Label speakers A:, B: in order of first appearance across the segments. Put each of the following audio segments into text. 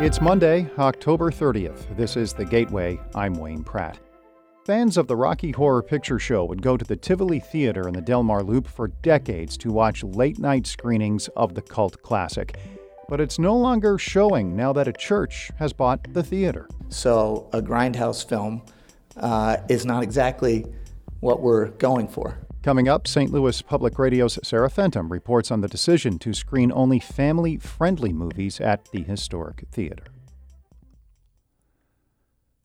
A: It's Monday, October 30th. This is The Gateway. I'm Wayne Pratt. Fans of the Rocky Horror Picture Show would go to the Tivoli Theater in the Delmar Loop for decades to watch late night screenings of the cult classic. But it's no longer showing now that a church has bought the theater.
B: So, a grindhouse film uh, is not exactly what we're going for.
A: Coming up, St. Louis Public Radio's Sarah Fentem reports on the decision to screen only family friendly movies at the historic theater.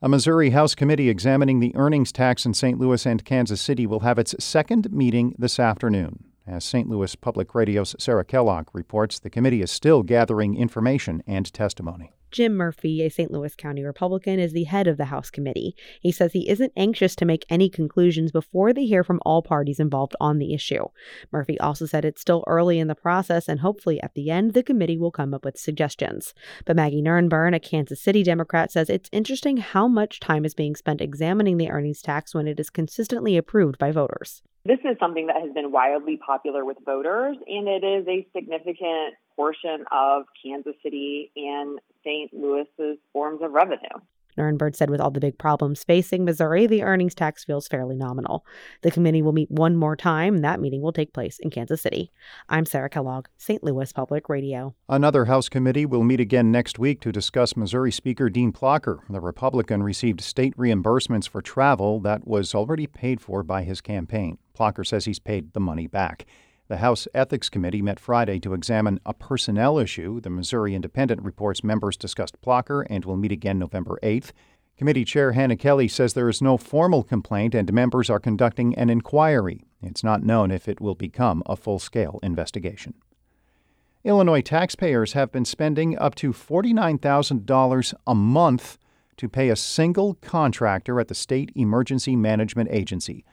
A: A Missouri House committee examining the earnings tax in St. Louis and Kansas City will have its second meeting this afternoon. As St. Louis Public Radio's Sarah Kellogg reports, the committee is still gathering information and testimony.
C: Jim Murphy, a St. Louis County Republican, is the head of the House committee. He says he isn't anxious to make any conclusions before they hear from all parties involved on the issue. Murphy also said it's still early in the process and hopefully at the end the committee will come up with suggestions. But Maggie Nurrenbern, a Kansas City Democrat, says it's interesting how much time is being spent examining the earnings tax when it is consistently approved by voters.
D: This is something that has been wildly popular with voters, and it is a significant portion of Kansas City and St. Louis's forms of revenue.
C: Nurrenbern said with all the big problems facing Missouri, the earnings tax feels fairly nominal. The committee will meet one more time. That meeting will take place in Kansas City. I'm Sarah Kellogg, St. Louis Public Radio.
A: Another House committee will meet again next week to discuss Missouri Speaker Dean Plocher. The Republican received state reimbursements for travel that was already paid for by his campaign. Plocher says he's paid the money back. The House Ethics Committee met Friday to examine a personnel issue. The Missouri Independent reports members discussed Plocher and will meet again November 8th. Committee Chair Hannah Kelly says there is no formal complaint and members are conducting an inquiry. It's not known if it will become a full scale investigation. Illinois taxpayers have been spending up to $49,000 a month to pay a single contractor at the State Emergency Management Agency.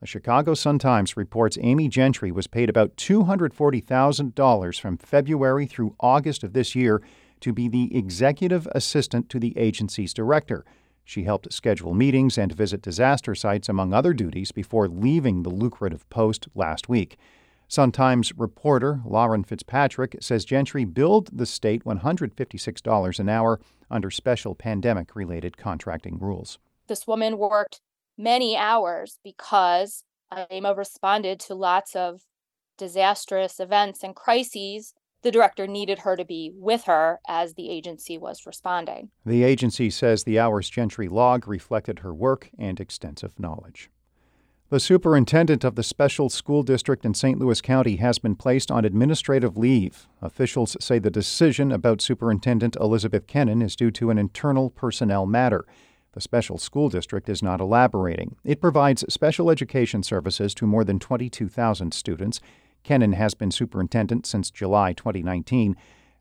A: The Chicago Sun-Times reports Amy Gentry was paid about $240,000 from February through August of this year to be the executive assistant to the agency's director. She helped schedule meetings and visit disaster sites, among other duties, before leaving the lucrative post last week. Sun-Times reporter Lauren Fitzpatrick says Gentry billed the state $156 an hour under special pandemic related contracting rules.
E: This woman worked many hours because IEMA responded to lots of disastrous events and crises. The director needed her to be with her as the agency was responding.
A: The agency says the hours Gentry log reflected her work and extensive knowledge. The superintendent of the special school district in St. Louis County has been placed on administrative leave. Officials say the decision about Superintendent Elizabeth Keenan is due to an internal personnel matter. The special school district is not elaborating. It provides special education services to more than 22,000 students. Keenan has been superintendent since July 2019.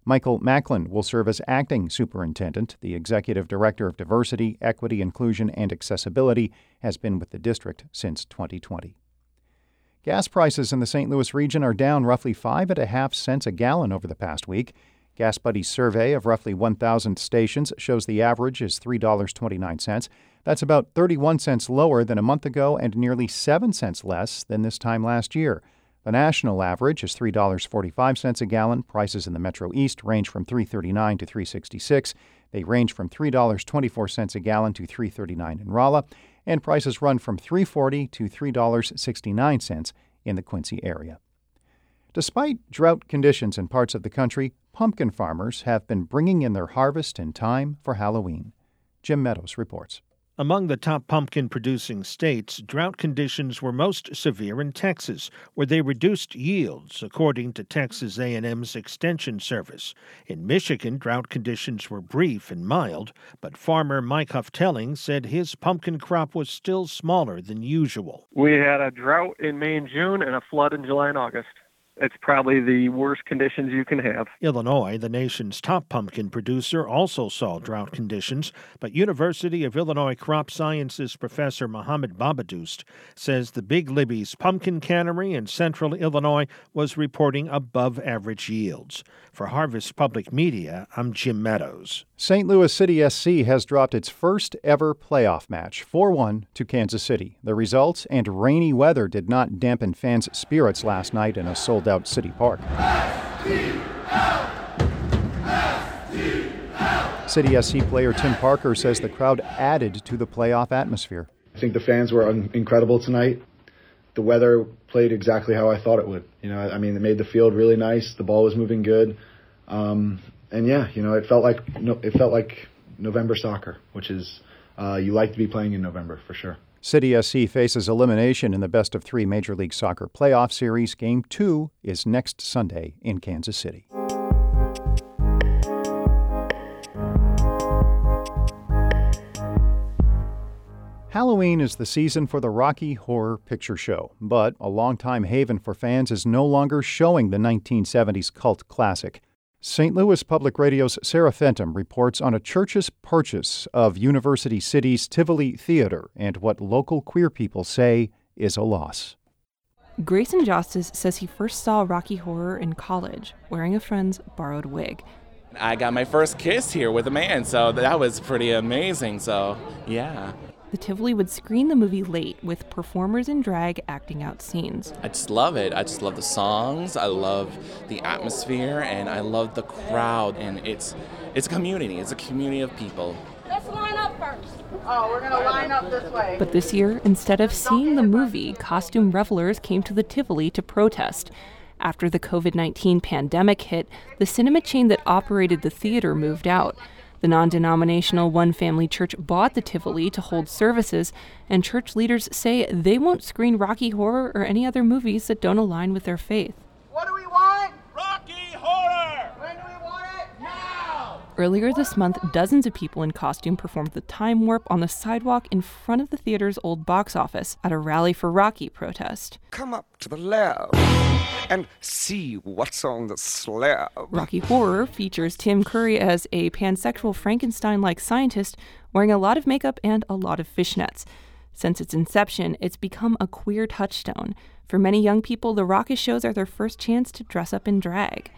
A: Michael Macklin will serve as acting superintendent. The executive director of diversity, equity, inclusion, and accessibility has been with the district since 2020. Gas prices in the St. Louis region are down roughly five and a half cents a gallon over the past week. GasBuddy's survey of roughly 1,000 stations shows the average is $3.29. That's about 31 cents lower than a month ago and nearly 7 cents less than this time last year. The national average is $3.45 a gallon. Prices in the Metro East range from $3.39 to $3.66. They range from $3.24 a gallon to $3.39 in Rolla, and prices run from $3.40 to $3.69 in the Quincy area. Despite drought conditions in parts of the country, pumpkin farmers have been bringing in their harvest in time for Halloween. Jim Meadows reports.
F: Among the top pumpkin producing states, drought conditions were most severe in Texas, where they reduced yields, according to Texas A&M's Extension Service. In Michigan, drought conditions were brief and mild, but farmer Mike Hufftelling said his pumpkin crop was still smaller than usual.
G: We had a drought in May and June and a flood in July and August it's probably the worst conditions you can have.
F: Illinois, the nation's top pumpkin producer, also saw drought conditions, but University of Illinois crop sciences professor Mohammed Babadoost says the Big Libby's pumpkin cannery in central Illinois was reporting above average yields. For Harvest Public Media, I'm Jim Meadows.
A: St. Louis City SC has dropped its first ever playoff match, 4 1 to Kansas City. The results and rainy weather did not dampen fans' spirits last night in a sold out City Park. City SC player Tim Parker says the crowd added to the playoff atmosphere.
H: I think the fans were incredible tonight. The weather played exactly how I thought it would. You know, I mean, it made the field really nice. The ball was moving good, um, and yeah, you know, it felt like it felt like November soccer, which is uh, you like to be playing in November for sure.
A: City SC faces elimination in the best of three Major League Soccer playoff series. Game two is next Sunday in Kansas City. Halloween is the season for the Rocky Horror Picture Show, but a longtime haven for fans is no longer showing the 1970s cult classic. St. Louis Public Radio's Sarah Fentem reports on a church's purchase of University City's Tivoli Theater and what local queer people say is a loss.
I: Grayson Justice says he first saw Rocky Horror in college, wearing a friend's borrowed wig.
J: I got my first kiss here with a man, so that was pretty amazing. So, yeah
I: the Tivoli would screen the movie late with performers in drag acting out scenes.
J: I just love it. I just love the songs. I love the atmosphere and I love the crowd and it's it's a community. It's a community of people.
K: Let's line up first. Oh, we're going to line up this way.
I: But this year, instead of seeing the movie, costume revelers came to the Tivoli to protest. After the COVID 19 pandemic hit, the cinema chain that operated the theater moved out. The non denominational One Family Church bought the Tivoli to hold services, and church leaders say they won't screen Rocky Horror or any other movies that don't align with their faith.
K: What do we want?
L: Rocky Horror!
K: When do we want it? Now!
I: Earlier this month, dozens of people in costume performed the time warp on the sidewalk in front of the theater's old box office at a Rally for Rocky protest.
M: Come up to the lab and see what's on the slab.
I: Rocky Horror features Tim Curry as a pansexual Frankenstein like scientist wearing a lot of makeup and a lot of fishnets. Since its inception, it's become a queer touchstone. For many young people, the Rocky shows are their first chance to dress up in drag.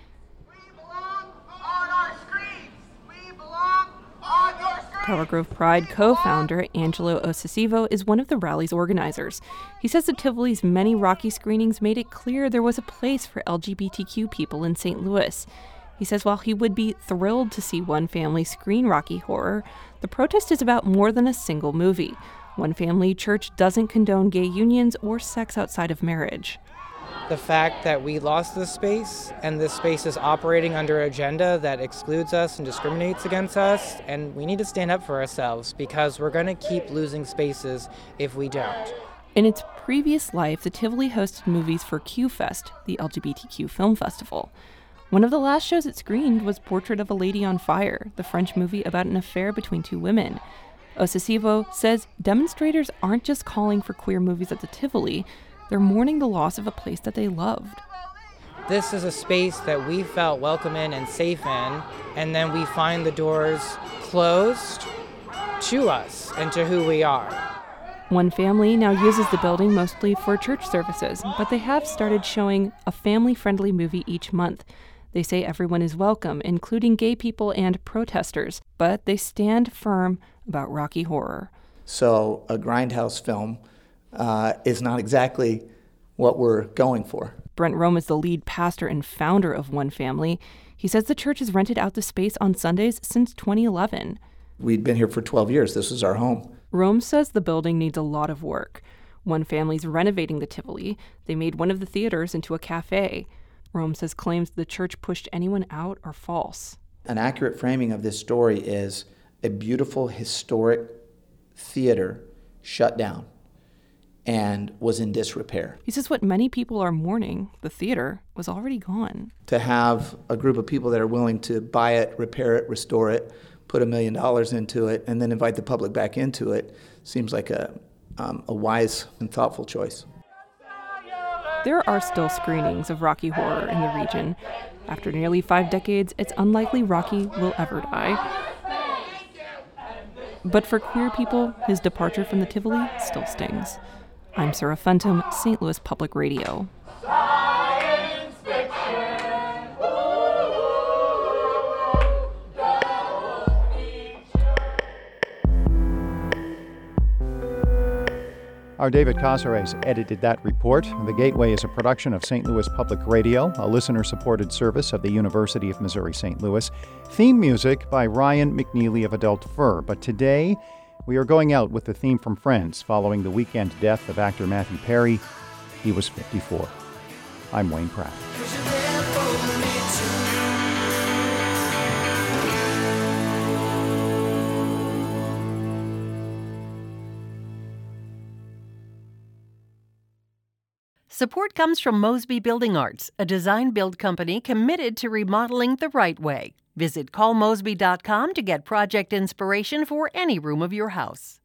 I: Tower Grove Pride co founder Angelo Osesivo is one of the rally's organizers. He says the Tivoli's many Rocky screenings made it clear there was a place for LGBTQ people in St. Louis. He says while he would be thrilled to see one family screen Rocky Horror, the protest is about more than a single movie. One Family Church doesn't condone gay unions or sex outside of marriage
N: the fact that we lost this space and this space is operating under an agenda that excludes us and discriminates against us and we need to stand up for ourselves because we're going to keep losing spaces if we don't.
I: In its previous life, the Tivoli hosted movies for Q-Fest, the LGBTQ film festival. One of the last shows it screened was Portrait of a Lady on Fire, the French movie about an affair between two women. Osesivo says demonstrators aren't just calling for queer movies at the Tivoli, they're mourning the loss of a place that they loved.
N: This is a space that we felt welcome in and safe in, and then we find the doors closed to us and to who we are.
I: One family now uses the building mostly for church services, but they have started showing a family friendly movie each month. They say everyone is welcome, including gay people and protesters, but they stand firm about Rocky Horror.
B: So, a grindhouse film uh, is not exactly what we're going for.
I: Brent Rome is the lead pastor and founder of One Family. He says the church has rented out the space on Sundays since 2011.
B: We'd been here for 12 years. This was our home.
I: Rome says the building needs a lot of work. One family's renovating the Tivoli. They made one of the theaters into a cafe. Rome says claims the church pushed anyone out are false.
B: An accurate framing of this story is a beautiful historic theater shut down and was in disrepair.
I: He says what many people are mourning, the theater, was already gone.
B: To have a group of people that are willing to buy it, repair it, restore it, put a million dollars into it, and then invite the public back into it seems like a, um, a wise and thoughtful choice.
I: There are still screenings of Rocky Horror in the region. After nearly five decades, it's unlikely Rocky will ever die. But for queer people, his departure from the Tivoli still stings. I'm Sarah Fentem, St. Louis Public Radio.
A: Our David Casares edited that report. The Gateway is a production of St. Louis Public Radio, a listener supported service of the University of Missouri St. Louis. Theme music by Ryan McNeely of Adult Fur. But today, we are going out with the theme from Friends following the weekend death of actor Matthew Perry. He was 54. I'm Wayne Pratt.
O: Support comes from Mosby Building Arts, a design build company committed to remodeling the right way. Visit callmosby.com to get project inspiration for any room of your house.